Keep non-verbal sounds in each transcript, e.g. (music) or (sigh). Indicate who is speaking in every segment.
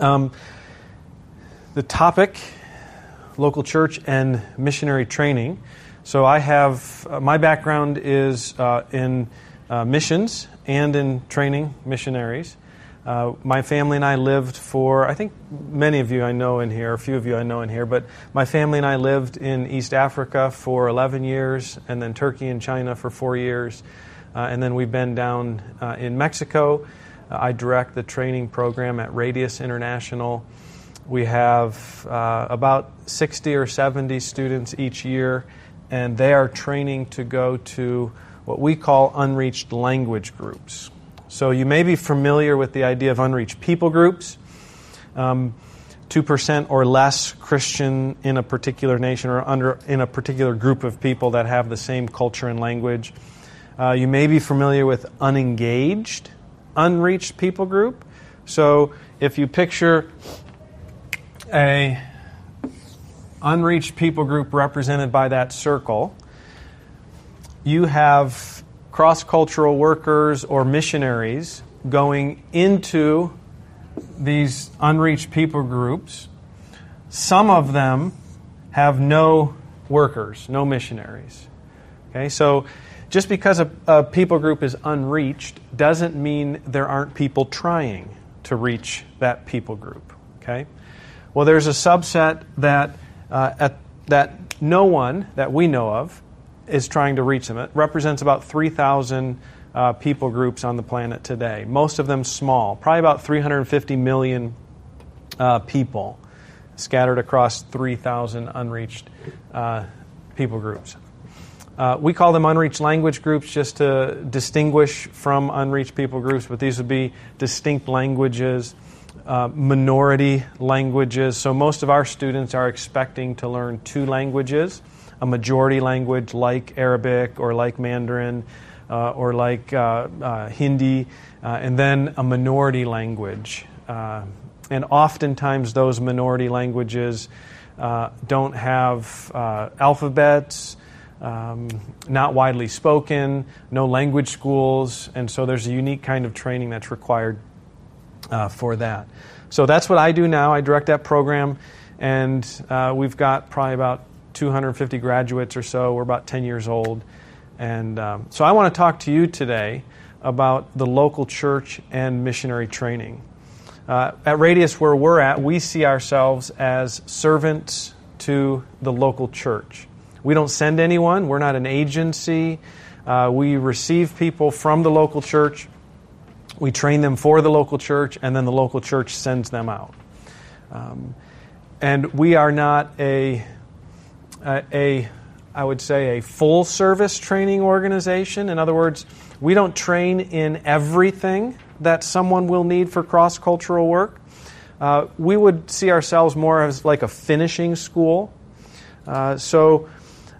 Speaker 1: Um, the topic local church and missionary training. So, I have uh, my background is uh, in uh, missions and in training missionaries. Uh, my family and I lived for, I think many of you I know in here, a few of you I know in here, but my family and I lived in East Africa for 11 years, and then Turkey and China for four years. Uh, and then we've been down uh, in Mexico. I direct the training program at Radius International. We have uh, about 60 or 70 students each year, and they are training to go to what we call unreached language groups. So you may be familiar with the idea of unreached people groups. Um, 2% or less Christian in a particular nation or under, in a particular group of people that have the same culture and language. Uh, you may be familiar with unengaged, unreached people group. So if you picture a unreached people group represented by that circle, you have cross cultural workers or missionaries going into these unreached people groups. Some of them have no workers, no missionaries. Okay, so just because a, a, people group is unreached doesn't mean there aren't people trying to reach that people group. Okay, well, there's a subset that uh, at, that no one that we know of is trying to reach them. It represents about 3,000 uh, people groups on the planet today, most of them small, probably about 350 million uh, people scattered across 3,000 unreached uh, people groups. Uh, we call them unreached language groups just to distinguish from unreached people groups, but these would be distinct languages. Uh, minority languages. So, most of our students are expecting to learn two languages a majority language like Arabic or like Mandarin uh, or like uh, uh, Hindi, uh, and then a minority language. And oftentimes, those minority languages don't have alphabets. Um, not widely spoken, no language schools, and so there's a unique kind of training that's required uh, for that. So that's what I do now. I direct that program, and uh, we've got probably about 250 graduates or so. We're about 10 years old. And um, so I want to talk to you today about the local church and missionary training. Uh, at Radius, where we're at, we see ourselves as servants to the local church. We don't send anyone, we're not an agency. Uh, we receive people from the local church, we train them for the local church, and then the local church sends them out. Um, and we are not a a, I would say, a full service training organization. In other words, we don't train in everything that someone will need for cross cultural work. Uh, we would see ourselves more as like a finishing school. Uh, so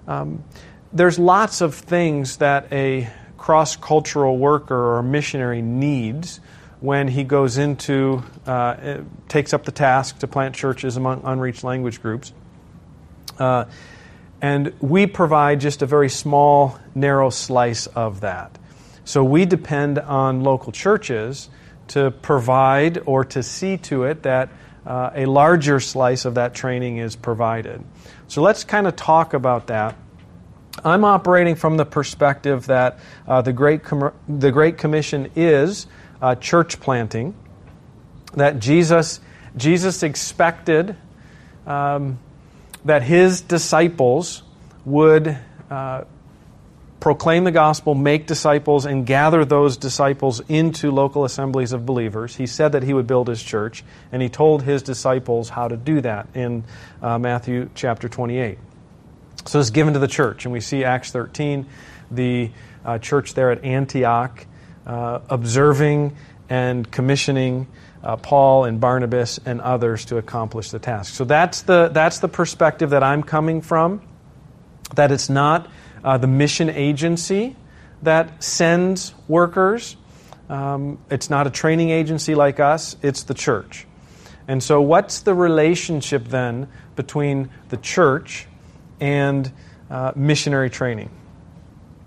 Speaker 1: um, there's lots of things that a cross cultural worker or missionary needs when he goes into, uh, takes up the task to plant churches among unreached language groups. Uh, and we provide just a very small, narrow slice of that. So we depend on local churches to provide or to see to it that uh, a larger slice of that training is provided. So let's kind of talk about that. I'm operating from the perspective that uh, the, Great Com- the Great Commission is uh, church planting, that Jesus, Jesus expected um, that his disciples would uh, proclaim the gospel, make disciples, and gather those disciples into local assemblies of believers. He said that he would build his church, and he told his disciples how to do that in uh, Matthew chapter 28. So it's given to the church, and we see Acts 13, the uh, church there at Antioch, uh, observing and commissioning uh, Paul and Barnabas and others to accomplish the task. So that's the, that's the perspective that I'm coming from, that it's not uh, the mission agency that sends workers. Um, it's not a training agency like us, it's the church. And so, what's the relationship then between the church and uh, missionary training?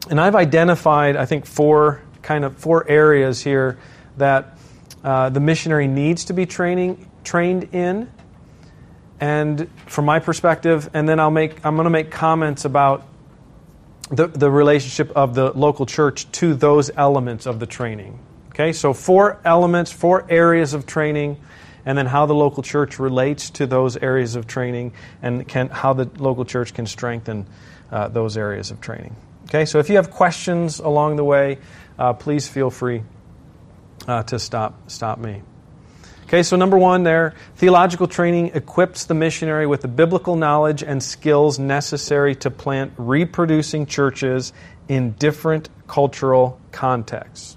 Speaker 1: And I've identified, I think, four kind of four areas here that uh, the missionary needs to be training trained in, and from my perspective, and then I'll make I'm going to make comments about the, the relationship of the local church to those elements of the training. Okay, so four elements, four areas of training, and then how the local church relates to those areas of training, and can, how the local church can strengthen uh, those areas of training. Okay, so if you have questions along the way, uh, please feel free uh, to stop stop me. Okay, so number one there, theological training equips the missionary with the biblical knowledge and skills necessary to plant reproducing churches in different cultural contexts.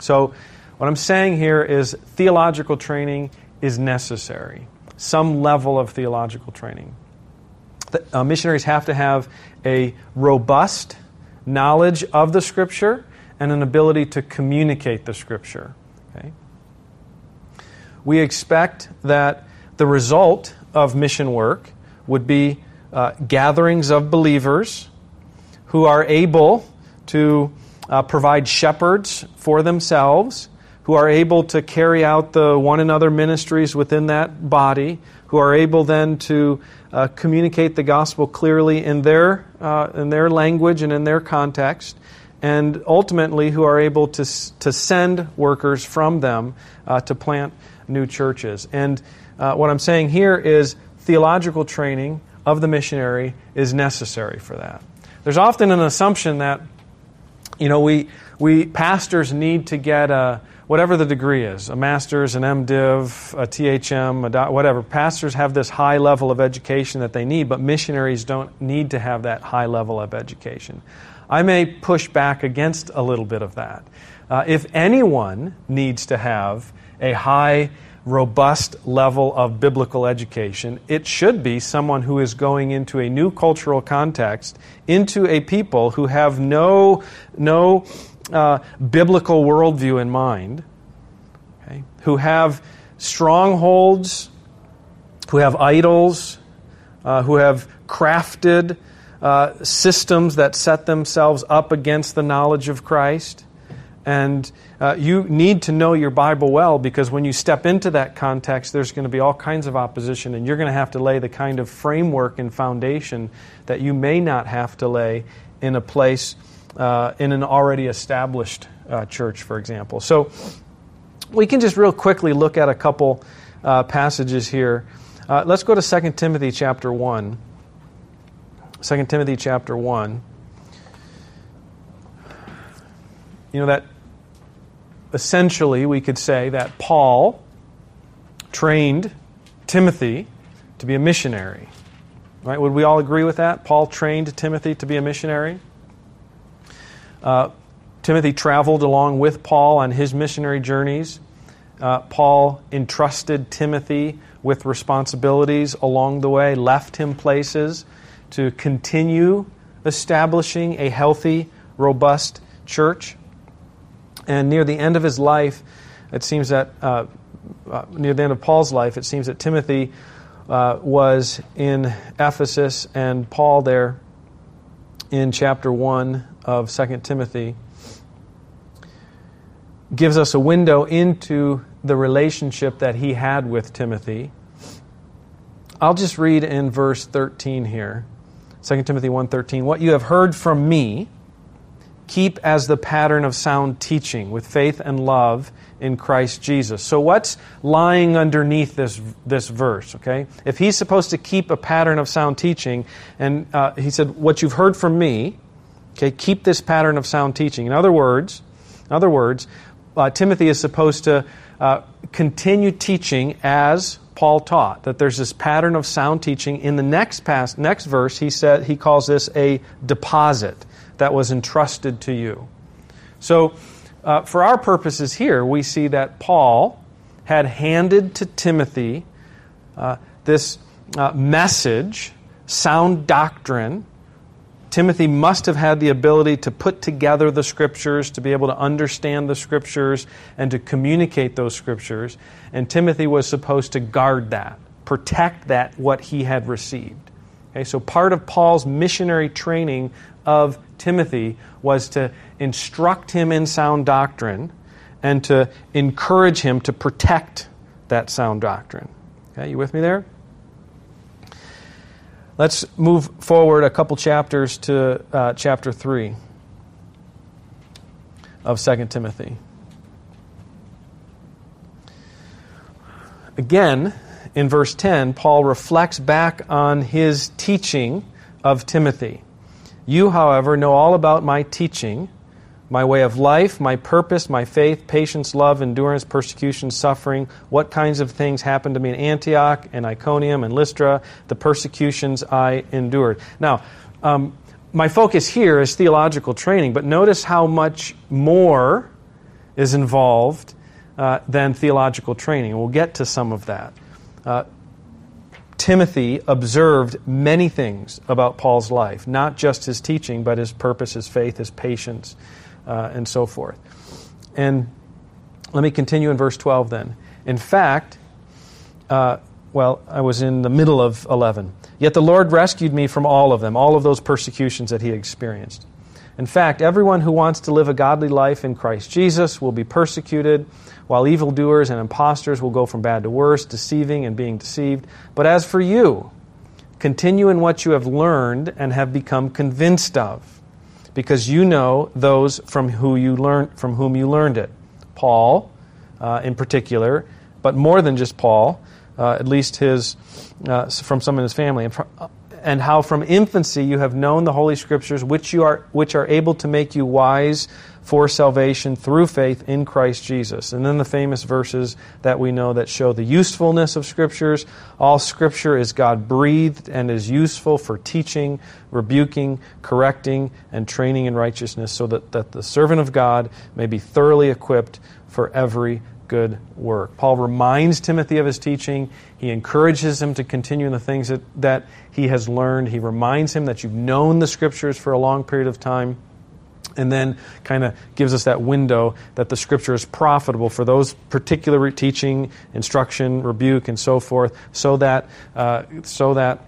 Speaker 1: So, what I'm saying here is theological training is necessary, some level of theological training. The, uh, missionaries have to have a robust knowledge of the Scripture and an ability to communicate the Scripture we expect that the result of mission work would be uh, gatherings of believers who are able to uh, provide shepherds for themselves, who are able to carry out the one another ministries within that body, who are able then to uh, communicate the gospel clearly in their, uh, in their language and in their context, and ultimately who are able to, to send workers from them uh, to plant new churches. And uh, what I'm saying here is theological training of the missionary is necessary for that. There's often an assumption that, you know, we, we pastors need to get a, whatever the degree is, a master's, an MDiv, a THM, a doc, whatever. Pastors have this high level of education that they need, but missionaries don't need to have that high level of education. I may push back against a little bit of that. Uh, if anyone needs to have a high, robust level of biblical education. It should be someone who is going into a new cultural context, into a people who have no, no uh, biblical worldview in mind, okay, who have strongholds, who have idols, uh, who have crafted uh, systems that set themselves up against the knowledge of Christ. And uh, you need to know your Bible well because when you step into that context, there's going to be all kinds of opposition, and you're going to have to lay the kind of framework and foundation that you may not have to lay in a place, uh, in an already established uh, church, for example. So we can just real quickly look at a couple uh, passages here. Uh, let's go to 2 Timothy chapter 1. 2 Timothy chapter 1. You know, that essentially we could say that Paul trained Timothy to be a missionary. Right? Would we all agree with that? Paul trained Timothy to be a missionary. Uh, Timothy traveled along with Paul on his missionary journeys. Uh, Paul entrusted Timothy with responsibilities along the way, left him places to continue establishing a healthy, robust church. And near the end of his life, it seems that, uh, uh, near the end of Paul's life, it seems that Timothy uh, was in Ephesus and Paul there in chapter 1 of 2 Timothy gives us a window into the relationship that he had with Timothy. I'll just read in verse 13 here. 2 Timothy 1:13 What you have heard from me keep as the pattern of sound teaching with faith and love in Christ Jesus. So, what's lying underneath this, this verse, okay? If he's supposed to keep a pattern of sound teaching, and uh, he said, What you've heard from me, okay, keep this pattern of sound teaching. In other words, in other words, uh, Timothy is supposed to uh, continue teaching as Paul taught. That there's this pattern of sound teaching. In the next past, next verse, he said he calls this a deposit that was entrusted to you. So, uh, for our purposes here, we see that Paul had handed to Timothy uh, this uh, message, sound doctrine. Timothy must have had the ability to put together the scriptures, to be able to understand the scriptures, and to communicate those scriptures. And Timothy was supposed to guard that, protect that, what he had received. Okay, so part of Paul's missionary training of Timothy was to instruct him in sound doctrine and to encourage him to protect that sound doctrine. Okay, you with me there? Let's move forward a couple chapters to uh, chapter 3 of 2 Timothy. Again, in verse 10, Paul reflects back on his teaching of Timothy. You, however, know all about my teaching, my way of life, my purpose, my faith, patience, love, endurance, persecution, suffering, what kinds of things happened to me in Antioch and Iconium and Lystra, the persecutions I endured. Now, um, my focus here is theological training, but notice how much more is involved uh, than theological training. We'll get to some of that. Uh, Timothy observed many things about Paul's life, not just his teaching, but his purpose, his faith, his patience, uh, and so forth. And let me continue in verse 12 then. In fact, uh, well, I was in the middle of 11. Yet the Lord rescued me from all of them, all of those persecutions that he experienced. In fact, everyone who wants to live a godly life in Christ Jesus will be persecuted while evildoers and impostors will go from bad to worse, deceiving and being deceived. But as for you, continue in what you have learned and have become convinced of, because you know those from, who you learn, from whom you learned it. Paul, uh, in particular, but more than just Paul, uh, at least his, uh, from some in his family. And, and how from infancy you have known the Holy Scriptures, which, you are, which are able to make you wise for salvation through faith in Christ Jesus. And then the famous verses that we know that show the usefulness of Scriptures. All Scripture is God breathed and is useful for teaching, rebuking, correcting, and training in righteousness, so that, that the servant of God may be thoroughly equipped for every good work. Paul reminds Timothy of his teaching. He encourages him to continue in the things that, that he has learned. He reminds him that you've known the Scriptures for a long period of time and then kind of gives us that window that the scripture is profitable for those particular teaching, instruction, rebuke, and so forth, so that uh, so that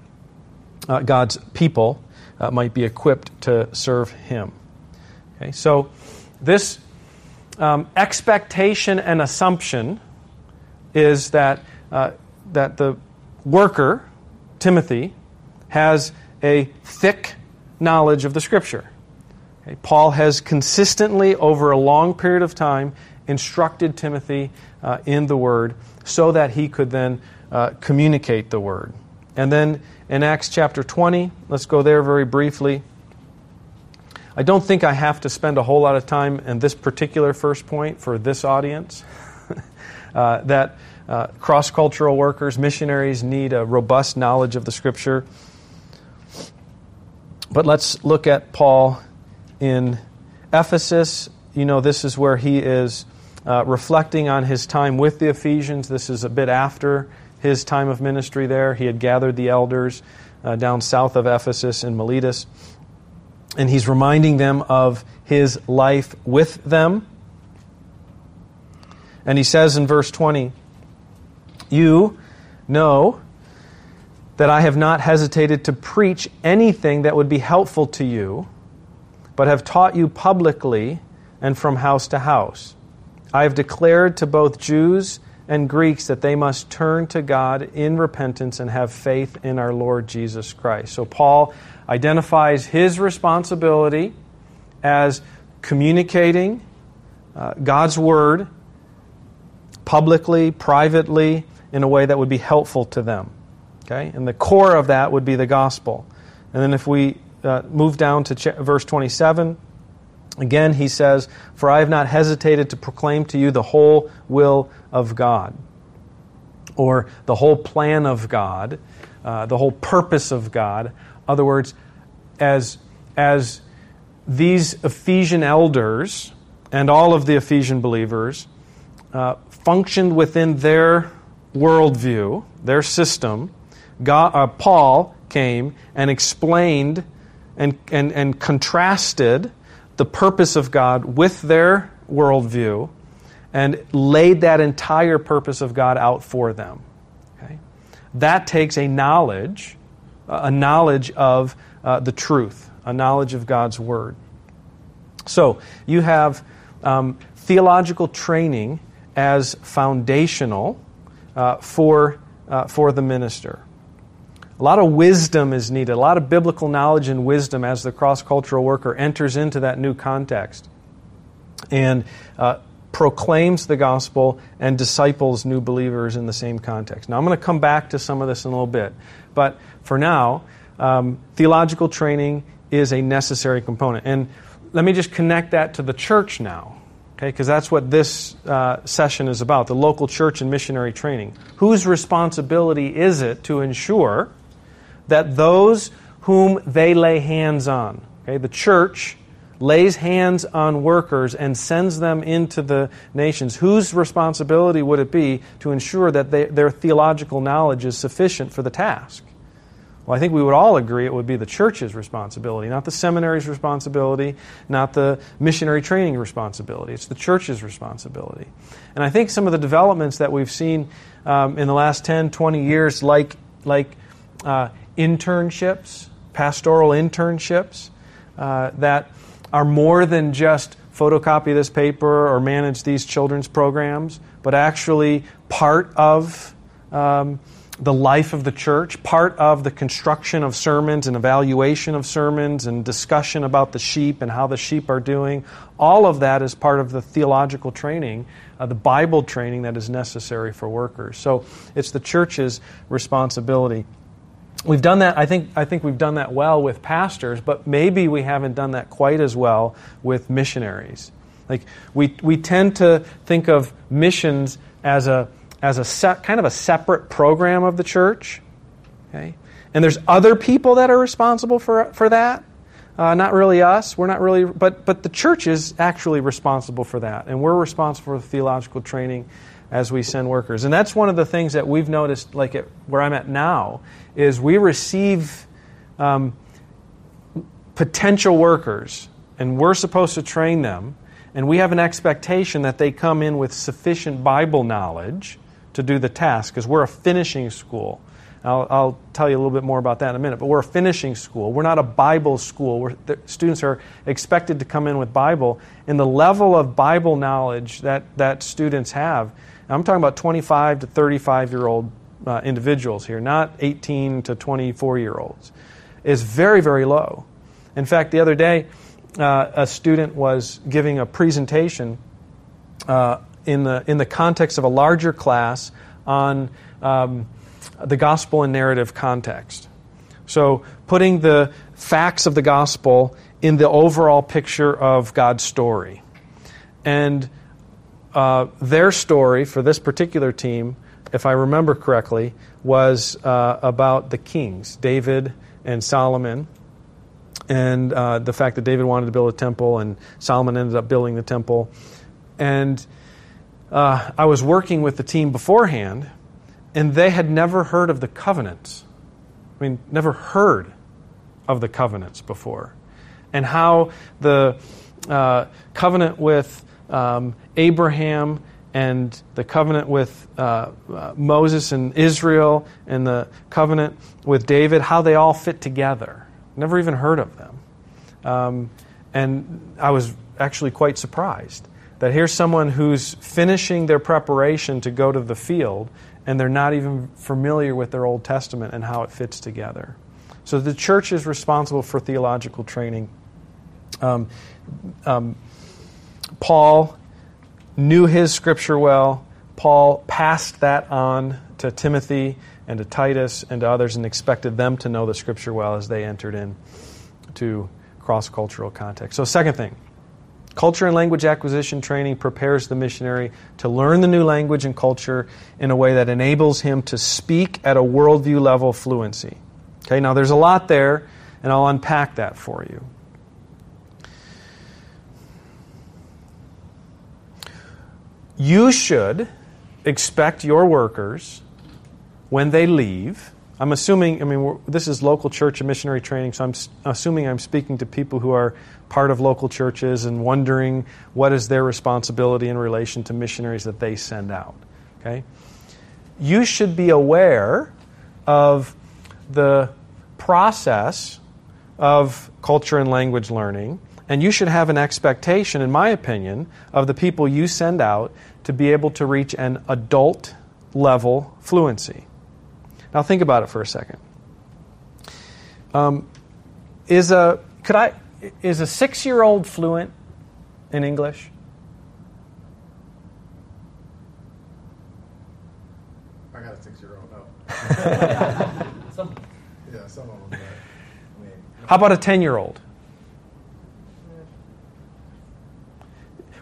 Speaker 1: uh, God's people uh, might be equipped to serve Him. Okay, so this um, expectation and assumption is that uh, that the worker Timothy has a thick knowledge of the Scripture. Okay, Paul has consistently, over a long period of time, instructed Timothy uh, in the Word so that he could then uh, communicate the Word. And then in Acts chapter 20, let's go there very briefly. I don't think I have to spend a whole lot of time in this particular first point for this audience. (laughs) uh, that uh, cross cultural workers, missionaries, need a robust knowledge of the Scripture. But let's look at Paul in Ephesus. You know, this is where he is uh, reflecting on his time with the Ephesians. This is a bit after his time of ministry there. He had gathered the elders uh, down south of Ephesus in Miletus. And he's reminding them of his life with them. And he says in verse 20, You know that I have not hesitated to preach anything that would be helpful to you but have taught you publicly and from house to house. I have declared to both Jews and Greeks that they must turn to God in repentance and have faith in our Lord Jesus Christ. So Paul identifies his responsibility as communicating uh, God's word publicly, privately, in a way that would be helpful to them. Okay? And the core of that would be the gospel. And then if we uh, move down to ch- verse 27. Again, he says, For I have not hesitated to proclaim to you the whole will of God, or the whole plan of God, uh, the whole purpose of God. In other words, as, as these Ephesian elders and all of the Ephesian believers uh, functioned within their worldview, their system, God, uh, Paul came and explained and, and, and contrasted the purpose of God with their worldview and laid that entire purpose of God out for them. Okay? That takes a knowledge, a knowledge of uh, the truth, a knowledge of God's Word. So you have um, theological training as foundational uh, for uh, for the minister. A lot of wisdom is needed, a lot of biblical knowledge and wisdom as the cross cultural worker enters into that new context and uh, proclaims the gospel and disciples new believers in the same context. Now, I'm going to come back to some of this in a little bit, but for now, um, theological training is a necessary component. And let me just connect that to the church now, okay, because that's what this uh, session is about the local church and missionary training. Whose responsibility is it to ensure that those whom they lay hands on, okay, the church lays hands on workers and sends them into the nations, whose responsibility would it be to ensure that they, their theological knowledge is sufficient for the task? Well, I think we would all agree it would be the church's responsibility, not the seminary's responsibility, not the missionary training responsibility. It's the church's responsibility. And I think some of the developments that we've seen um, in the last 10, 20 years, like, like uh, internships, pastoral internships, uh, that are more than just photocopy this paper or manage these children's programs, but actually part of um, the life of the church, part of the construction of sermons and evaluation of sermons and discussion about the sheep and how the sheep are doing. All of that is part of the theological training, uh, the Bible training that is necessary for workers. So it's the church's responsibility we've done that I think I think we've done that well with pastors, but maybe we haven't done that quite as well with missionaries. Like we we tend to think of missions as a as a set, kind of a separate program of the church. Okay? And there's other people that are responsible for for that. Uh, not really us. We're not really, but but the church is actually responsible for that, and we're responsible for theological training as we send workers. And that's one of the things that we've noticed, like at, where I'm at now, is we receive um, potential workers, and we're supposed to train them, and we have an expectation that they come in with sufficient Bible knowledge to do the task, because we're a finishing school. I'll, I'll, tell you a little bit more about that in a minute. But we're a finishing school. We're not a Bible school. The students are expected to come in with Bible. And the level of Bible knowledge that, that students have I'm talking about 25 to 35 year old uh, individuals here, not 18 to 24 year olds, is very, very low. In fact, the other day, uh, a student was giving a presentation uh, in, the, in the context of a larger class on um, the gospel and narrative context. So, putting the facts of the gospel in the overall picture of God's story. And uh, their story for this particular team, if I remember correctly, was uh, about the kings, David and Solomon, and uh, the fact that David wanted to build a temple and Solomon ended up building the temple. And uh, I was working with the team beforehand, and they had never heard of the covenants. I mean, never heard of the covenants before. And how the uh, covenant with um, Abraham and the covenant with uh, uh, Moses and Israel and the covenant with David, how they all fit together. Never even heard of them. Um, and I was actually quite surprised that here's someone who's finishing their preparation to go to the field and they're not even familiar with their Old Testament and how it fits together. So the church is responsible for theological training. Um, um, Paul knew his scripture well. Paul passed that on to Timothy and to Titus and to others and expected them to know the scripture well as they entered in to cross cultural context. So, second thing, culture and language acquisition training prepares the missionary to learn the new language and culture in a way that enables him to speak at a worldview level fluency. Okay, now there's a lot there, and I'll unpack that for you. you should expect your workers when they leave. I'm assuming, I mean, this is local church and missionary training, so I'm assuming I'm speaking to people who are part of local churches and wondering what is their responsibility in relation to missionaries that they send out. Okay? You should be aware of the process of culture and language learning and you should have an expectation, in my opinion, of the people you send out to be able to reach an adult level fluency. Now think about it for a second. Um, is a could I is a six year old fluent in English?
Speaker 2: I got a six year old. No. (laughs)
Speaker 3: Some,
Speaker 2: Yeah, some of them. But, I mean,
Speaker 1: How about a ten year old?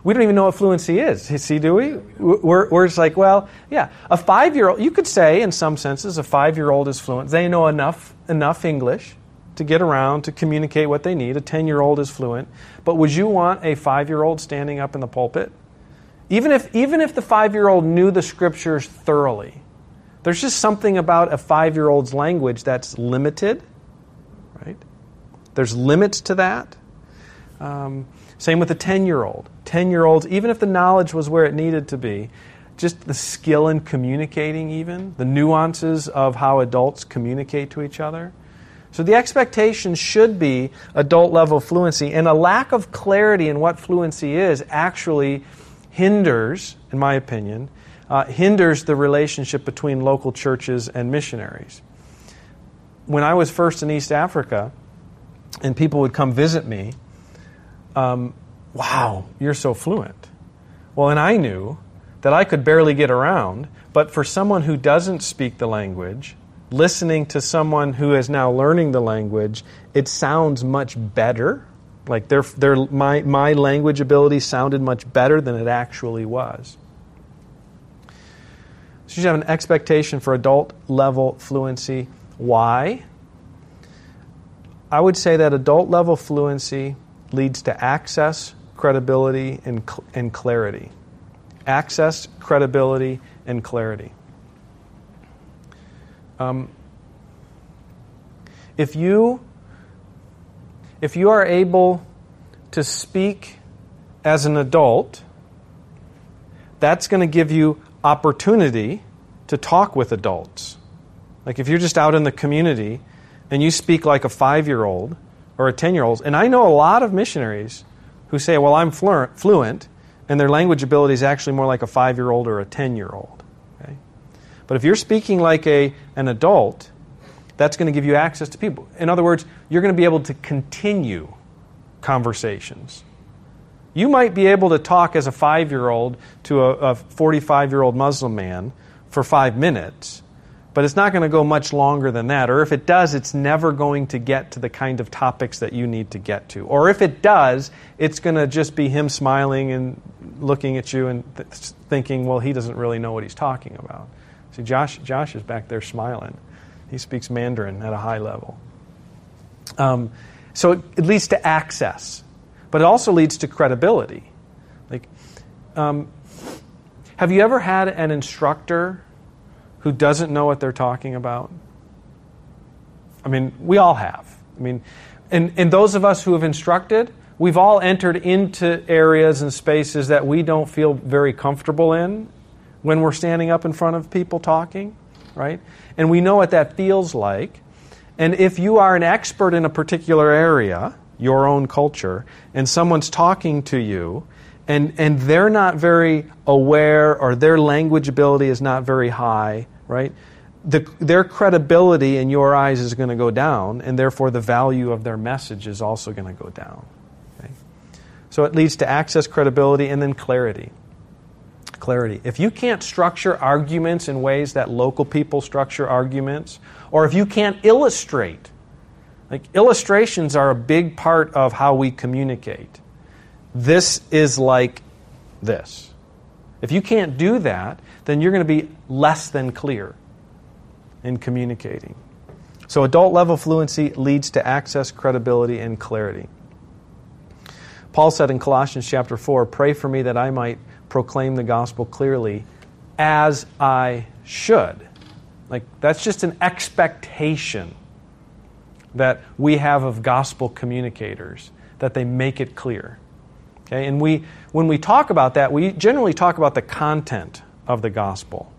Speaker 1: We don't even know what fluency is. See, do we? We're, we're just like, well, yeah. A five year old, you could say, in some senses, a five year old is fluent. They know enough, enough English to get around, to communicate what they need. A 10 year old is fluent. But would you want a five year old standing up in the pulpit? Even if, even if the five year old knew the scriptures thoroughly, there's just something about a five year old's language that's limited, right? There's limits to that. Um, same with a 10 year old. 10 year olds, even if the knowledge was where it needed to be, just the skill in communicating, even, the nuances of how adults communicate to each other. So the expectation should be adult level fluency, and a lack of clarity in what fluency is actually hinders, in my opinion, uh, hinders the relationship between local churches and missionaries. When I was first in East Africa, and people would come visit me, um, wow, you're so fluent. Well, and I knew that I could barely get around, but for someone who doesn't speak the language, listening to someone who is now learning the language, it sounds much better. Like their, their, my, my language ability sounded much better than it actually was. So you should have an expectation for adult level fluency. Why? I would say that adult level fluency leads to access, credibility, and, cl- and clarity. Access, credibility, and clarity. Um, if you if you are able to speak as an adult, that's going to give you opportunity to talk with adults. Like if you're just out in the community and you speak like a five year old or a 10 year old, and I know a lot of missionaries who say, Well, I'm fluent, and their language ability is actually more like a five year old or a 10 year old. Okay? But if you're speaking like a, an adult, that's going to give you access to people. In other words, you're going to be able to continue conversations. You might be able to talk as a five year old to a 45 year old Muslim man for five minutes, but it's not going to go much longer than that. Or if it does, it's never going to get to the kind of topics that you need to get to. Or if it does, it's going to just be him smiling and looking at you and th- thinking, well, he doesn't really know what he's talking about. See, Josh, Josh is back there smiling. He speaks Mandarin at a high level. Um, so it, it, leads to access, but it also leads to credibility. Like, um, have you ever had an instructor who doesn't know what they're talking about? I mean, we all have. I mean, and, and those of us who have instructed, we've all entered into areas and spaces that we don't feel very comfortable in when we're standing up in front of people talking, right? And we know what that feels like. And if you are an expert in a particular area, your own culture, and someone's talking to you, and, and they're not very aware or their language ability is not very high, right? The, their credibility in your eyes is going to go down, and therefore the value of their message is also going to go down. Okay? So it leads to access, credibility, and then clarity clarity. If you can't structure arguments in ways that local people structure arguments, or if you can't illustrate, like illustrations are a big part of how we communicate. This is like this. If you can't do that, then you're going to be less than clear in communicating. So, adult level fluency leads to access, credibility, and clarity. Paul said in Colossians chapter 4 Pray for me that I might proclaim the gospel clearly as I should. Like, that's just an expectation that we have of gospel communicators, that they make it clear. Okay? And we, when we talk about that, we generally talk about the content of the gospel.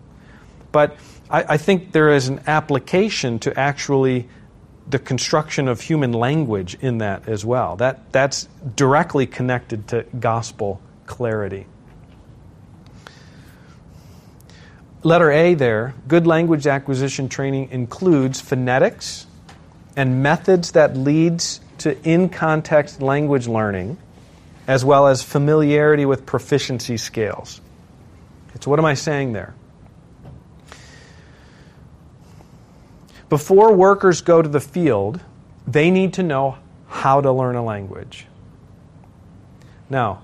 Speaker 1: But I, I think there is an application to actually the construction of human language in that as well. That, that's directly connected to gospel clarity. letter A there, good language acquisition training includes phonetics and methods that leads to in-context language learning as well as familiarity with proficiency scales. So what am I saying there? Before workers go to the field, they need to know how to learn a language. Now,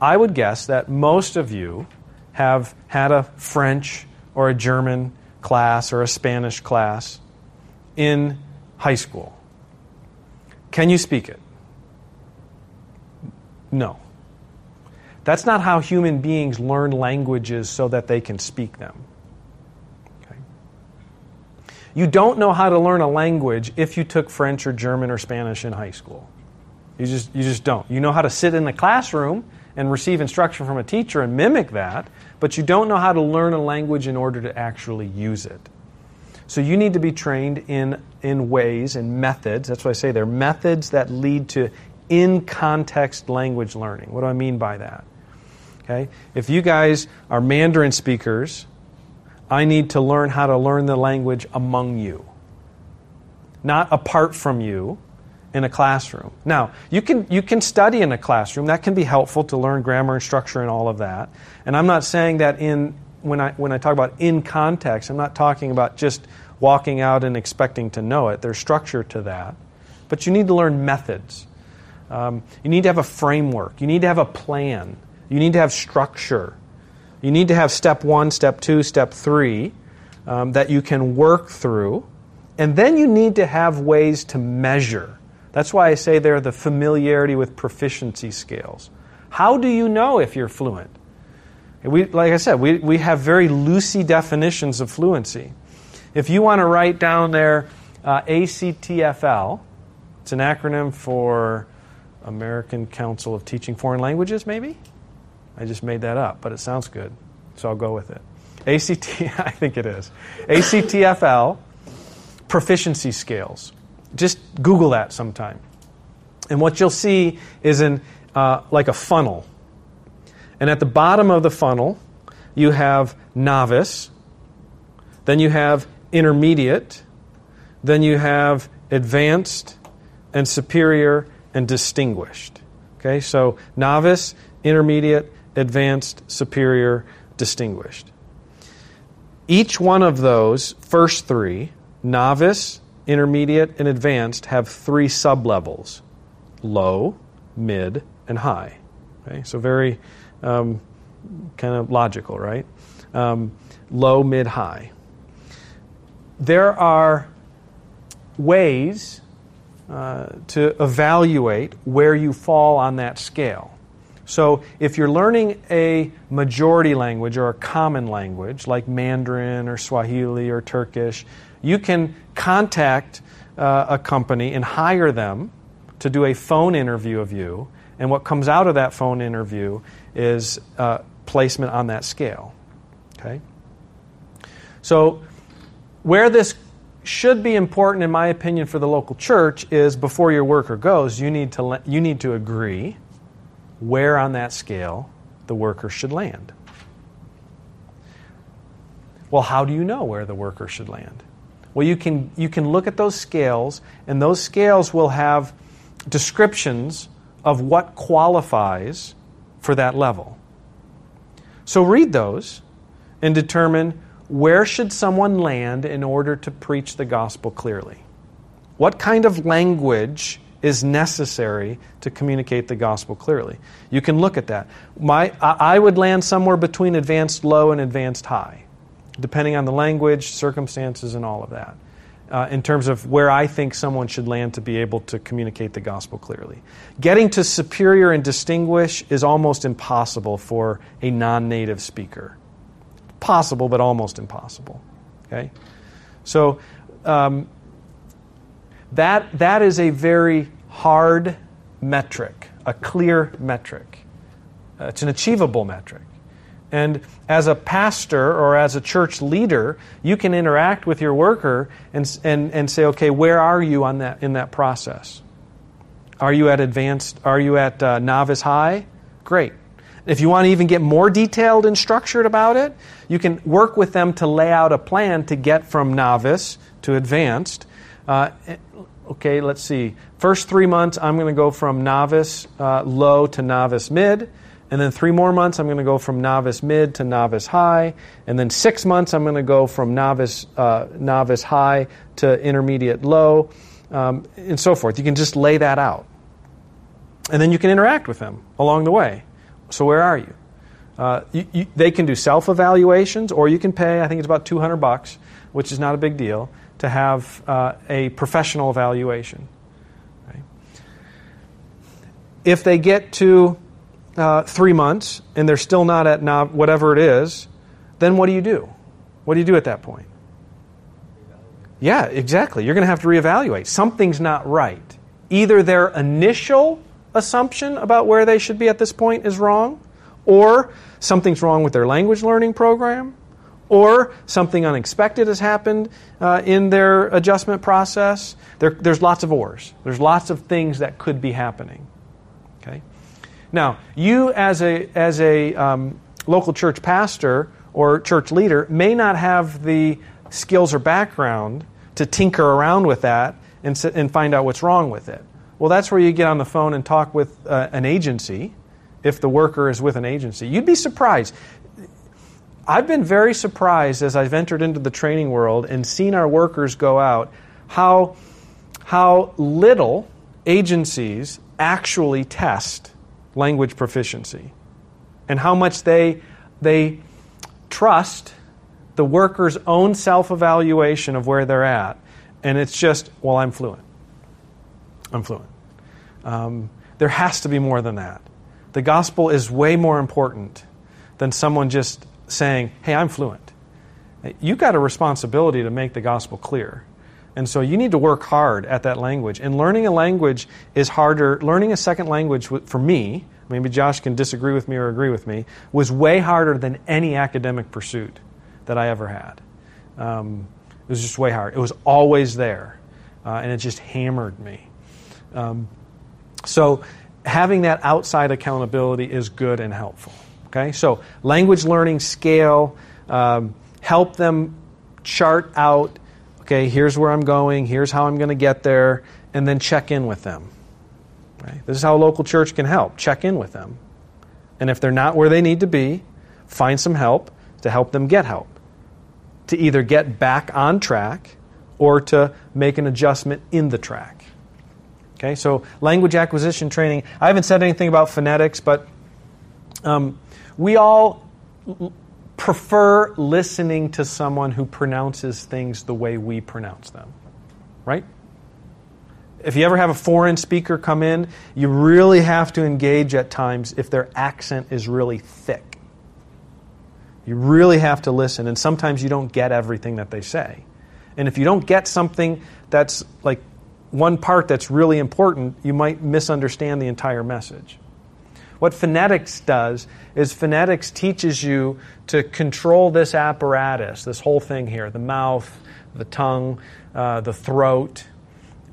Speaker 1: I would guess that most of you have had a French or a German class or a Spanish class in high school. Can you speak it? No. That's not how human beings learn languages so that they can speak them. Okay? You don't know how to learn a language if you took French or German or Spanish in high school. You just, you just don't. You know how to sit in the classroom and receive instruction from a teacher and mimic that, but you don't know how to learn a language in order to actually use it. So you need to be trained in, in ways and methods. That's why I say they're methods that lead to in context language learning. What do I mean by that? Okay? If you guys are Mandarin speakers, I need to learn how to learn the language among you, not apart from you in a classroom. Now, you can, you can study in a classroom. That can be helpful to learn grammar and structure and all of that. And I'm not saying that in, when, I, when I talk about in context, I'm not talking about just walking out and expecting to know it. There's structure to that. But you need to learn methods. Um, you need to have a framework. You need to have a plan. You need to have structure. You need to have step one, step two, step three um, that you can work through. And then you need to have ways to measure. That's why I say there the familiarity with proficiency scales. How do you know if you're fluent? We, like I said, we, we have very loosey definitions of fluency. If you want to write down there uh, ACTFL, it's an acronym for American Council of Teaching Foreign Languages, maybe? I just made that up, but it sounds good, so I'll go with it. ACT, (laughs) I think it is. ACTFL, proficiency scales. Just Google that sometime. And what you'll see is in uh, like a funnel. And at the bottom of the funnel, you have novice, then you have intermediate, then you have advanced and superior and distinguished. Okay, so novice, intermediate, advanced, superior, distinguished. Each one of those first three, novice, intermediate, and advanced, have three sublevels low, mid, and high. Okay, so very um, kind of logical, right? Um, low, mid, high. There are ways uh, to evaluate where you fall on that scale. So, if you're learning a majority language or a common language like Mandarin or Swahili or Turkish, you can contact uh, a company and hire them to do a phone interview of you. And what comes out of that phone interview is uh, placement on that scale. Okay? So, where this should be important, in my opinion, for the local church is before your worker goes, you need to, you need to agree where on that scale the worker should land. Well, how do you know where the worker should land? Well, you can, you can look at those scales, and those scales will have descriptions of what qualifies for that level. So read those and determine where should someone land in order to preach the gospel clearly? What kind of language is necessary to communicate the gospel clearly. You can look at that. My, I would land somewhere between advanced low and advanced high, depending on the language, circumstances, and all of that, uh, in terms of where I think someone should land to be able to communicate the gospel clearly. Getting to superior and distinguish is almost impossible for a non native speaker. Possible, but almost impossible. Okay? So, um, that, that is a very hard metric, a clear metric. Uh, it's an achievable metric. And as a pastor or as a church leader, you can interact with your worker and, and, and say, okay, where are you on that, in that process? Are you at advanced? Are you at uh, novice high? Great. If you want to even get more detailed and structured about it, you can work with them to lay out a plan to get from novice to advanced. Uh, okay, let's see. First three months, I'm going to go from novice uh, low to novice mid. And then three more months, I'm going to go from novice mid to novice high. And then six months, I'm going to go from novice, uh, novice high to intermediate low, um, and so forth. You can just lay that out. And then you can interact with them along the way. So, where are you? Uh, you, you they can do self evaluations, or you can pay, I think it's about 200 bucks, which is not a big deal, to have uh, a professional evaluation. Right? If they get to uh, three months and they're still not at whatever it is, then what do you do? What do you do at that point? Yeah, exactly. You're going to have to reevaluate. Something's not right. Either their initial assumption about where they should be at this point is wrong, or something's wrong with their language learning program, or something unexpected has happened uh, in their adjustment process. There, there's lots of ors. There's lots of things that could be happening. Okay. Now, you as a as a um, local church pastor or church leader may not have the skills or background to tinker around with that and, and find out what's wrong with it. Well, that's where you get on the phone and talk with uh, an agency if the worker is with an agency. You'd be surprised. I've been very surprised as I've entered into the training world and seen our workers go out how, how little agencies actually test language proficiency and how much they, they trust the worker's own self evaluation of where they're at. And it's just, well, I'm fluent. I'm fluent. Um, there has to be more than that. The gospel is way more important than someone just saying, hey, I'm fluent. You've got a responsibility to make the gospel clear. And so you need to work hard at that language. And learning a language is harder. Learning a second language, for me, maybe Josh can disagree with me or agree with me, was way harder than any academic pursuit that I ever had. Um, it was just way hard. It was always there, uh, and it just hammered me. Um, so having that outside accountability is good and helpful. Okay, so language learning scale, um, help them chart out. Okay, here's where I'm going. Here's how I'm going to get there, and then check in with them. Right? This is how a local church can help. Check in with them, and if they're not where they need to be, find some help to help them get help to either get back on track or to make an adjustment in the track. Okay, so language acquisition training. I haven't said anything about phonetics, but um, we all prefer listening to someone who pronounces things the way we pronounce them, right? If you ever have a foreign speaker come in, you really have to engage at times if their accent is really thick. You really have to listen, and sometimes you don't get everything that they say. And if you don't get something that's like one part that's really important, you might misunderstand the entire message. What phonetics does is phonetics teaches you to control this apparatus, this whole thing here the mouth, the tongue, uh, the throat,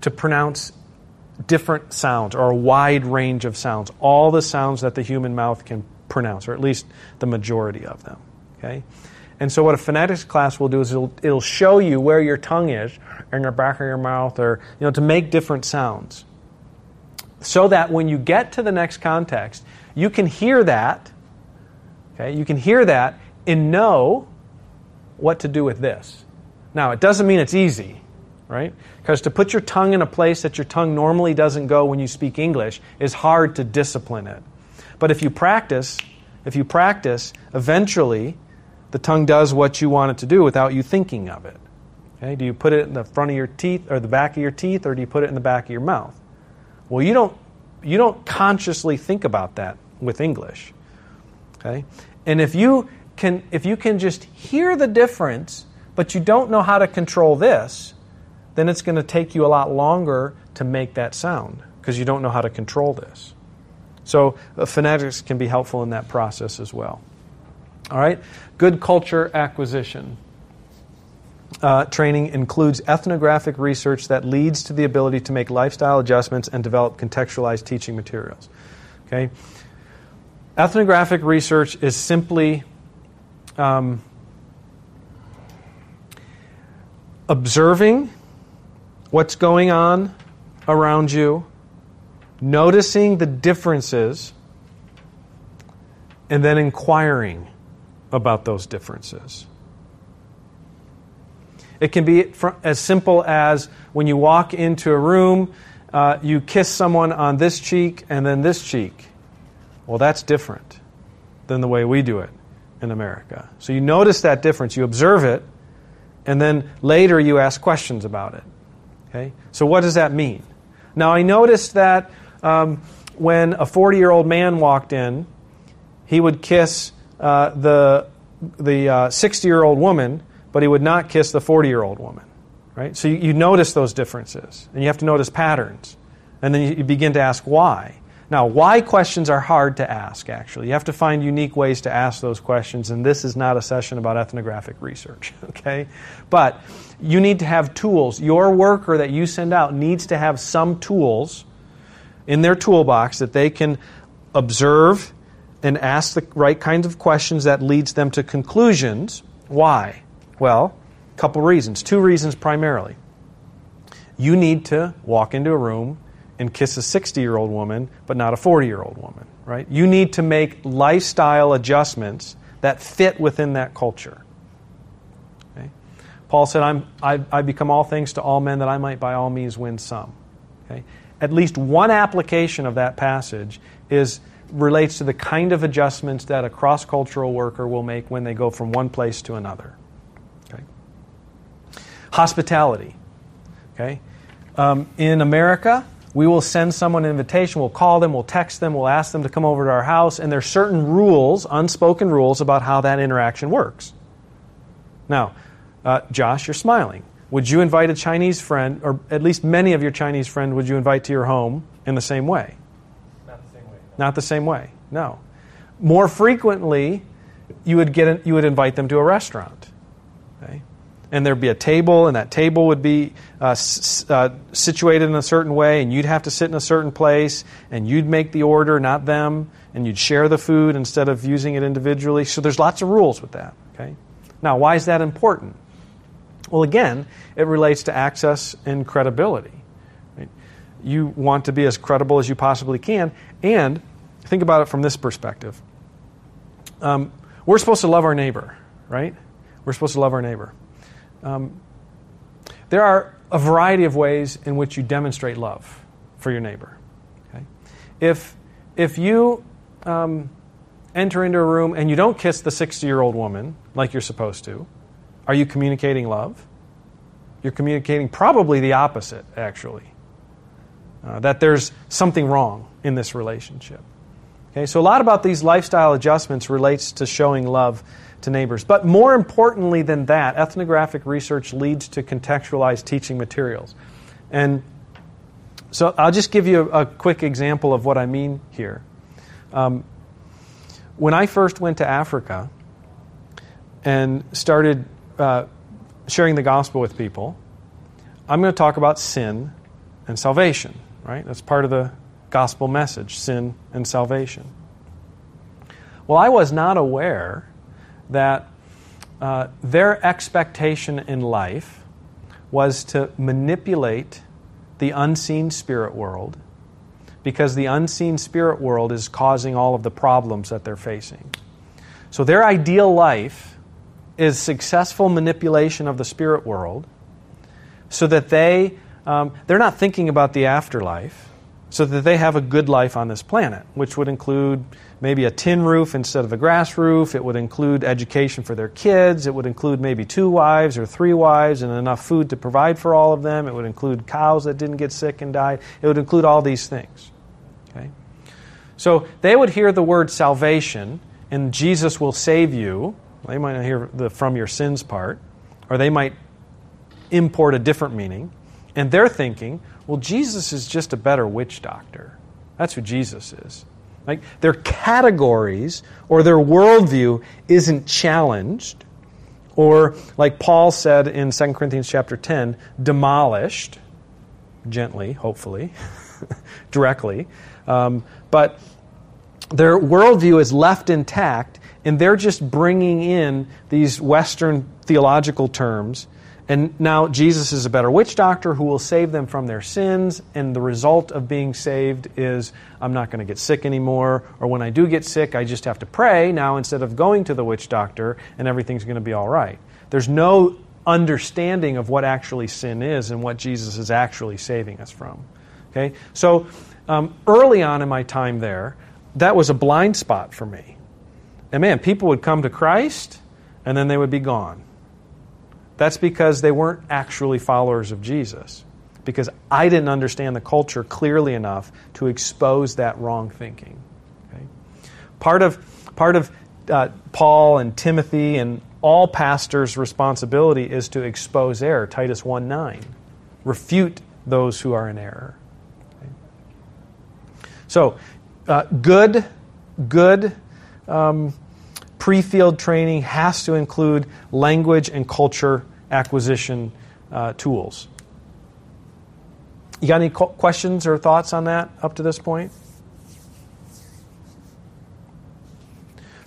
Speaker 1: to pronounce different sounds or a wide range of sounds, all the sounds that the human mouth can pronounce, or at least the majority of them. Okay? And so what a phonetics class will do is it'll, it'll show you where your tongue is in the back of your mouth or you know to make different sounds. So that when you get to the next context, you can hear that. Okay? You can hear that and know what to do with this. Now, it doesn't mean it's easy, right? Because to put your tongue in a place that your tongue normally doesn't go when you speak English is hard to discipline it. But if you practice, if you practice, eventually the tongue does what you want it to do without you thinking of it. Okay? Do you put it in the front of your teeth or the back of your teeth or do you put it in the back of your mouth? Well, you don't you don't consciously think about that with English. Okay? And if you can if you can just hear the difference but you don't know how to control this, then it's going to take you a lot longer to make that sound because you don't know how to control this. So, uh, phonetics can be helpful in that process as well. All right? Good culture acquisition. Uh, training includes ethnographic research that leads to the ability to make lifestyle adjustments and develop contextualized teaching materials. Okay? ethnographic research is simply um, observing what's going on around you, noticing the differences, and then inquiring about those differences. It can be as simple as when you walk into a room, uh, you kiss someone on this cheek and then this cheek. Well, that's different than the way we do it in America. So you notice that difference, you observe it, and then later you ask questions about it. Okay? So what does that mean? Now, I noticed that um, when a 40 year old man walked in, he would kiss uh, the, the 60 uh, year old woman, but he would not kiss the 40 year old woman. Right? So you, you, notice those differences, and you have to notice patterns. And then you, you begin to ask why. Now, why questions are hard to ask, actually. You have to find unique ways to ask those questions, and this is not a session about ethnographic research, (laughs) okay? But you need to have tools. Your worker that you send out needs to have some tools in their toolbox that they can observe and ask the right kinds of questions that leads them to conclusions. Why? Well, a couple reasons. Two reasons primarily. You need to walk into a room and kiss a 60 year old woman, but not a 40 year old woman, right? You need to make lifestyle adjustments that fit within that culture. Okay? Paul said, I'm, I, I become all things to all men that I might by all means win some. Okay? At least one application of that passage is relates to the kind of adjustments that a cross cultural worker will make when they go from one place to another. Hospitality. Okay? Um, in America, we will send someone an invitation, we'll call them, we'll text them, we'll ask them to come over to our house, and there's certain rules, unspoken rules, about how that interaction works. Now, uh, Josh, you're smiling. Would you invite a Chinese friend, or at least many of your Chinese friends, would you invite to your home in the same way?
Speaker 3: Not the same way.
Speaker 1: No. Not the same way, no. More frequently, you would, get a, you would invite them to a restaurant. Okay? And there'd be a table, and that table would be uh, s- uh, situated in a certain way, and you'd have to sit in a certain place, and you'd make the order, not them, and you'd share the food instead of using it individually. So there's lots of rules with that. Okay. Now, why is that important? Well, again, it relates to access and credibility. You want to be as credible as you possibly can, and think about it from this perspective. Um, we're supposed to love our neighbor, right? We're supposed to love our neighbor. Um, there are a variety of ways in which you demonstrate love for your neighbor. Okay? If, if you um, enter into a room and you don't kiss the 60 year old woman like you're supposed to, are you communicating love? You're communicating probably the opposite, actually. Uh, that there's something wrong in this relationship. Okay, so a lot about these lifestyle adjustments relates to showing love to neighbors. But more importantly than that, ethnographic research leads to contextualized teaching materials. And so I'll just give you a, a quick example of what I mean here. Um, when I first went to Africa and started uh, sharing the gospel with people, I'm going to talk about sin and salvation, right? That's part of the gospel message sin and salvation. Well, I was not aware that uh, their expectation in life was to manipulate the unseen spirit world because the unseen spirit world is causing all of the problems that they're facing. So their ideal life is successful manipulation of the spirit world so that they um, they're not thinking about the afterlife so that they have a good life on this planet, which would include maybe a tin roof instead of a grass roof. It would include education for their kids. It would include maybe two wives or three wives and enough food to provide for all of them. It would include cows that didn't get sick and died. It would include all these things. Okay? So they would hear the word salvation and Jesus will save you. They might not hear the from your sins part, or they might import a different meaning. And they're thinking, well, Jesus is just a better witch doctor. That's who Jesus is. Like their categories or their worldview isn't challenged, or like Paul said in 2 Corinthians chapter 10, demolished, gently, hopefully, (laughs) directly. Um, but their worldview is left intact, and they're just bringing in these Western theological terms. And now Jesus is a better witch doctor who will save them from their sins. And the result of being saved is I'm not going to get sick anymore. Or when I do get sick, I just have to pray now instead of going to the witch doctor, and everything's going to be all right. There's no understanding of what actually sin is and what Jesus is actually saving us from. Okay? So um, early on in my time there, that was a blind spot for me. And man, people would come to Christ and then they would be gone. That's because they weren't actually followers of Jesus. Because I didn't understand the culture clearly enough to expose that wrong thinking. Okay? Part of, part of uh, Paul and Timothy and all pastors' responsibility is to expose error. Titus 1 9. Refute those who are in error. Okay? So, uh, good, good um, pre field training has to include language and culture acquisition uh, tools. You got any questions or thoughts on that up to this point?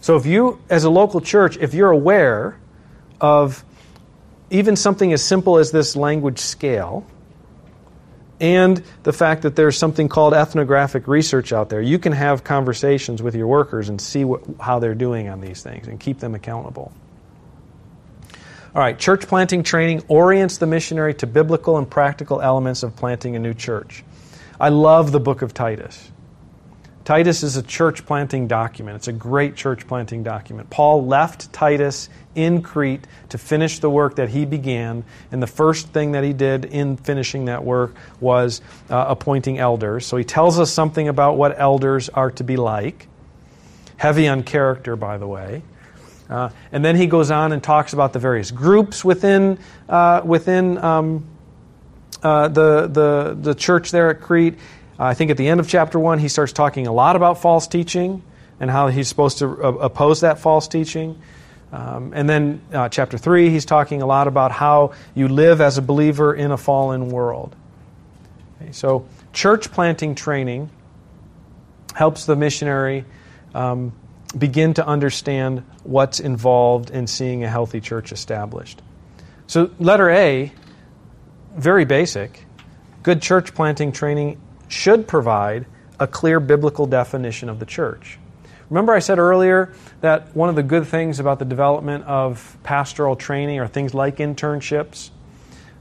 Speaker 1: So, if you, as a local church, if you're aware of even something as simple as this language scale, and the fact that there's something called ethnographic research out there. You can have conversations with your workers and see what, how they're doing on these things and keep them accountable. All right, church planting training orients the missionary to biblical and practical elements of planting a new church. I love the book of Titus. Titus is a church planting document. It's a great church planting document. Paul left Titus in Crete to finish the work that he began, and the first thing that he did in finishing that work was uh, appointing elders. So he tells us something about what elders are to be like. Heavy on character, by the way. Uh, and then he goes on and talks about the various groups within, uh, within um, uh, the, the, the church there at Crete. I think at the end of chapter 1, he starts talking a lot about false teaching and how he's supposed to uh, oppose that false teaching. Um, and then uh, chapter 3, he's talking a lot about how you live as a believer in a fallen world. Okay, so, church planting training helps the missionary um, begin to understand what's involved in seeing a healthy church established. So, letter A, very basic. Good church planting training should provide a clear biblical definition of the church. Remember, I said earlier that one of the good things about the development of pastoral training are things like internships.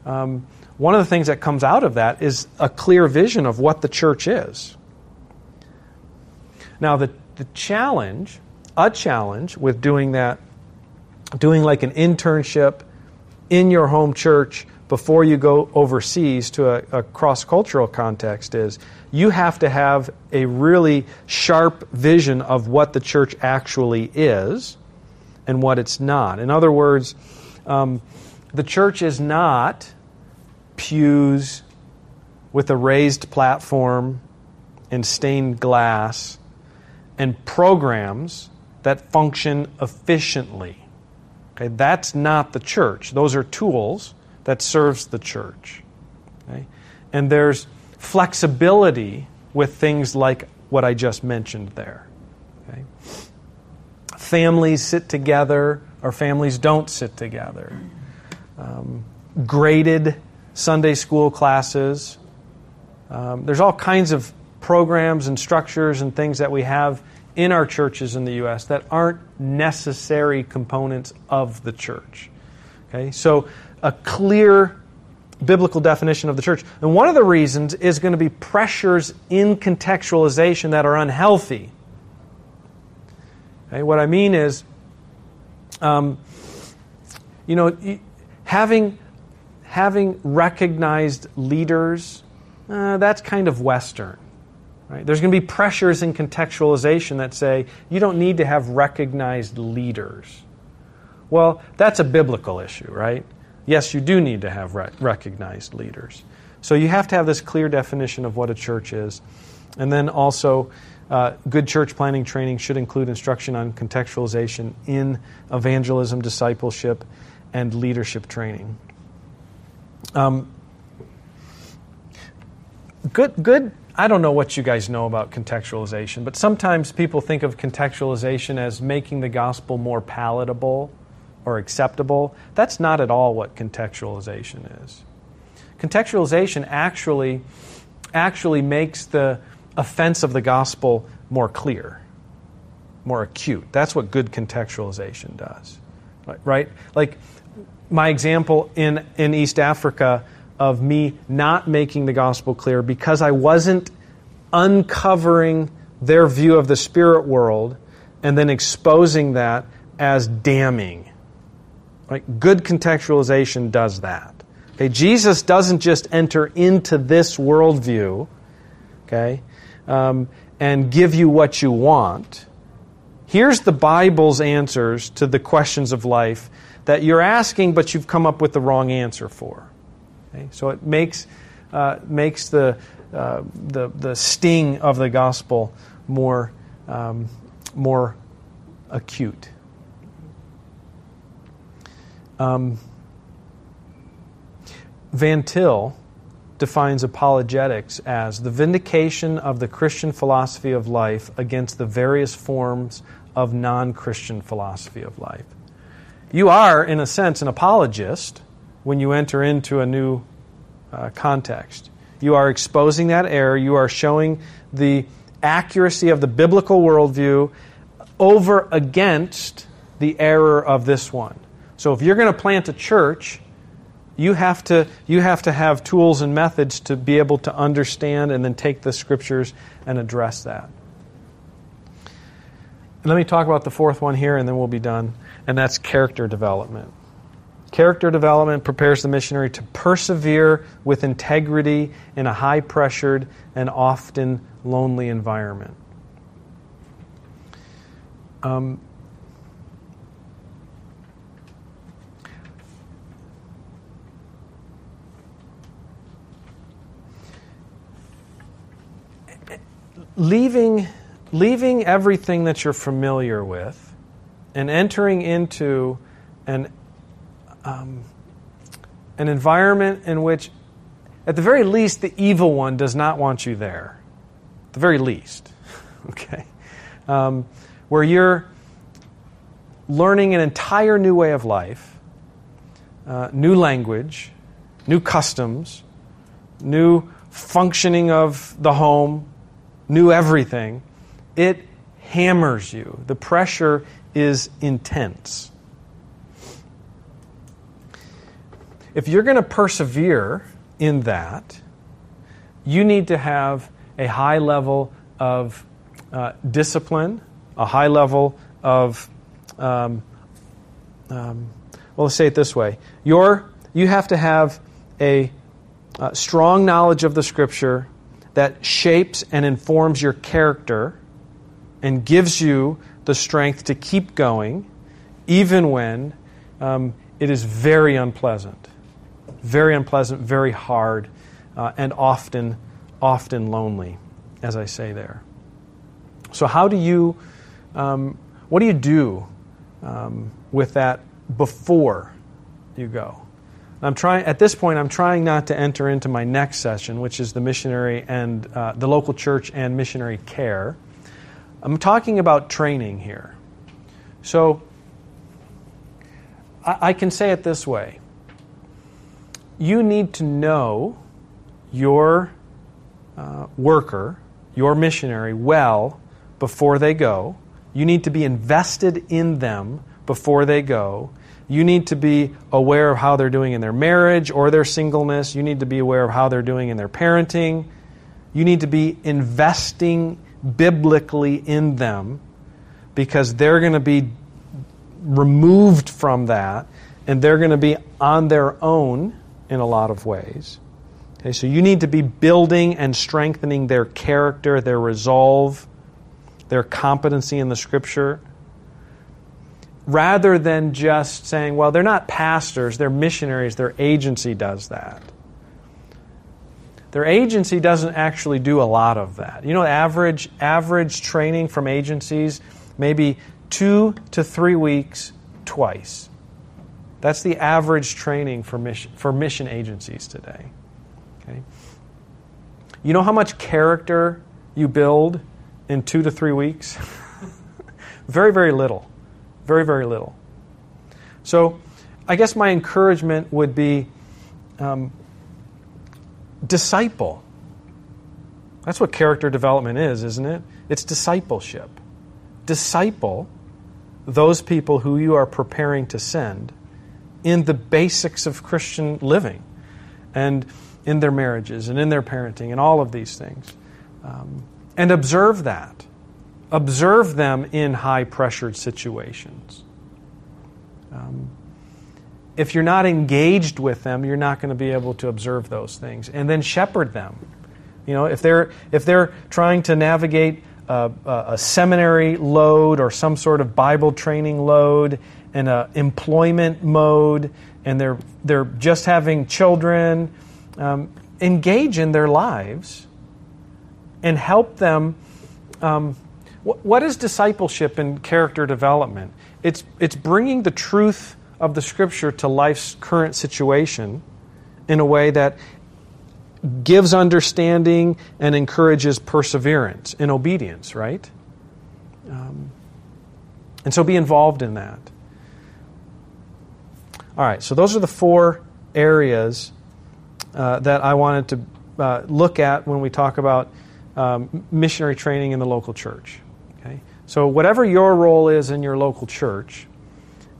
Speaker 1: Um, one of the things that comes out of that is a clear vision of what the church is. Now, the, the challenge, a challenge with doing that, doing like an internship in your home church before you go overseas to a, a cross cultural context is you have to have a really sharp vision of what the church actually is and what it's not. In other words, um, the church is not pews with a raised platform and stained glass and programs that function efficiently. Okay, that's not the church. Those are tools that serves the church. Okay? And there's flexibility with things like what I just mentioned there. Okay? Families sit together, or families don't sit together. Um, graded Sunday school classes. Um, there's all kinds of programs and structures and things that we have in our churches in the U.S. that aren't necessary components of the church. Okay, so a clear biblical definition of the church. And one of the reasons is going to be pressures in contextualization that are unhealthy. Okay, what I mean is, um, you know, having having recognized leaders, uh, that's kind of Western. Right? There's going to be pressures in contextualization that say you don't need to have recognized leaders. Well, that's a biblical issue, right? yes, you do need to have recognized leaders. So you have to have this clear definition of what a church is. And then also, uh, good church planning training should include instruction on contextualization in evangelism, discipleship, and leadership training. Um, good, good I don't know what you guys know about contextualization, but sometimes people think of contextualization as making the gospel more palatable or acceptable. That's not at all what contextualization is. Contextualization actually actually makes the offense of the gospel more clear, more acute. That's what good contextualization does. Right? Like my example in, in East Africa of me not making the gospel clear because I wasn't uncovering their view of the spirit world and then exposing that as damning. Right? Good contextualization does that. Okay, Jesus doesn't just enter into this worldview, okay, um, and give you what you want. Here's the Bible's answers to the questions of life that you're asking, but you've come up with the wrong answer for. Okay? So it makes, uh, makes the, uh, the, the sting of the gospel more, um, more acute. Um, Van Til defines apologetics as the vindication of the Christian philosophy of life against the various forms of non Christian philosophy of life. You are, in a sense, an apologist when you enter into a new uh, context. You are exposing that error, you are showing the accuracy of the biblical worldview over against the error of this one. So if you're going to plant a church, you have to you have to have tools and methods to be able to understand and then take the scriptures and address that. Let me talk about the fourth one here and then we'll be done, and that's character development. Character development prepares the missionary to persevere with integrity in a high pressured and often lonely environment. Um, leaving, leaving everything that you're familiar with and entering into an, um, an environment in which, at the very least, the evil one does not want you there. At the very least. (laughs) okay? Um, where you're learning an entire new way of life, uh, new language, new customs, new functioning of the home, new everything, it hammers you. The pressure is intense. If you're going to persevere in that, you need to have a high level of uh, discipline, a high level of, um, um, well, let's say it this way. You're, you have to have a, a strong knowledge of the Scripture that shapes and informs your character and gives you the strength to keep going, even when um, it is very unpleasant. Very unpleasant, very hard, uh, and often, often lonely, as I say there. So, how do you, um, what do you do um, with that before you go? I'm trying at this point. I'm trying not to enter into my next session, which is the missionary and uh, the local church and missionary care. I'm talking about training here. So I, I can say it this way: you need to know your uh, worker, your missionary, well before they go. You need to be invested in them before they go you need to be aware of how they're doing in their marriage or their singleness. You need to be aware of how they're doing in their parenting. You need to be investing biblically in them because they're going to be removed from that and they're going to be on their own in a lot of ways. Okay, so you need to be building and strengthening their character, their resolve, their competency in the scripture rather than just saying, well, they're not pastors, they're missionaries, their agency does that. Their agency doesn't actually do a lot of that. You know, average, average training from agencies, maybe two to three weeks twice. That's the average training for mission, for mission agencies today. Okay? You know how much character you build in two to three weeks? (laughs) very, very little. Very, very little. So, I guess my encouragement would be um, disciple. That's what character development is, isn't it? It's discipleship. Disciple those people who you are preparing to send in the basics of Christian living and in their marriages and in their parenting and all of these things. Um, and observe that. Observe them in high pressured situations. Um, if you're not engaged with them, you're not going to be able to observe those things. And then shepherd them. You know, if they're, if they're trying to navigate a, a seminary load or some sort of Bible training load and an employment mode, and they're, they're just having children, um, engage in their lives and help them. Um, what is discipleship and character development? It's, it's bringing the truth of the Scripture to life's current situation in a way that gives understanding and encourages perseverance and obedience, right? Um, and so be involved in that. All right, so those are the four areas uh, that I wanted to uh, look at when we talk about um, missionary training in the local church. Okay? So, whatever your role is in your local church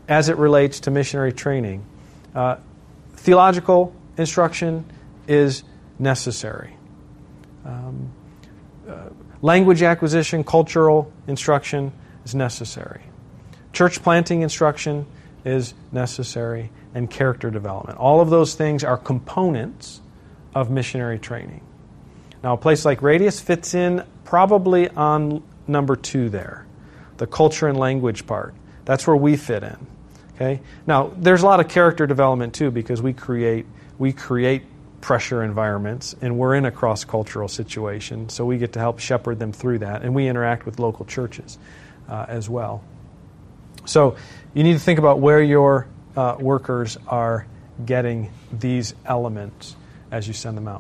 Speaker 1: as it relates to missionary training, uh, theological instruction is necessary. Um, uh, language acquisition, cultural instruction is necessary. Church planting instruction is necessary, and character development. All of those things are components of missionary training. Now, a place like Radius fits in probably on number two there, the culture and language part. That's where we fit in. Okay. Now, there's a lot of character development too because we create we create pressure environments, and we're in a cross cultural situation, so we get to help shepherd them through that, and we interact with local churches uh, as well. So you need to think about where your uh, workers are getting these elements as you send them out.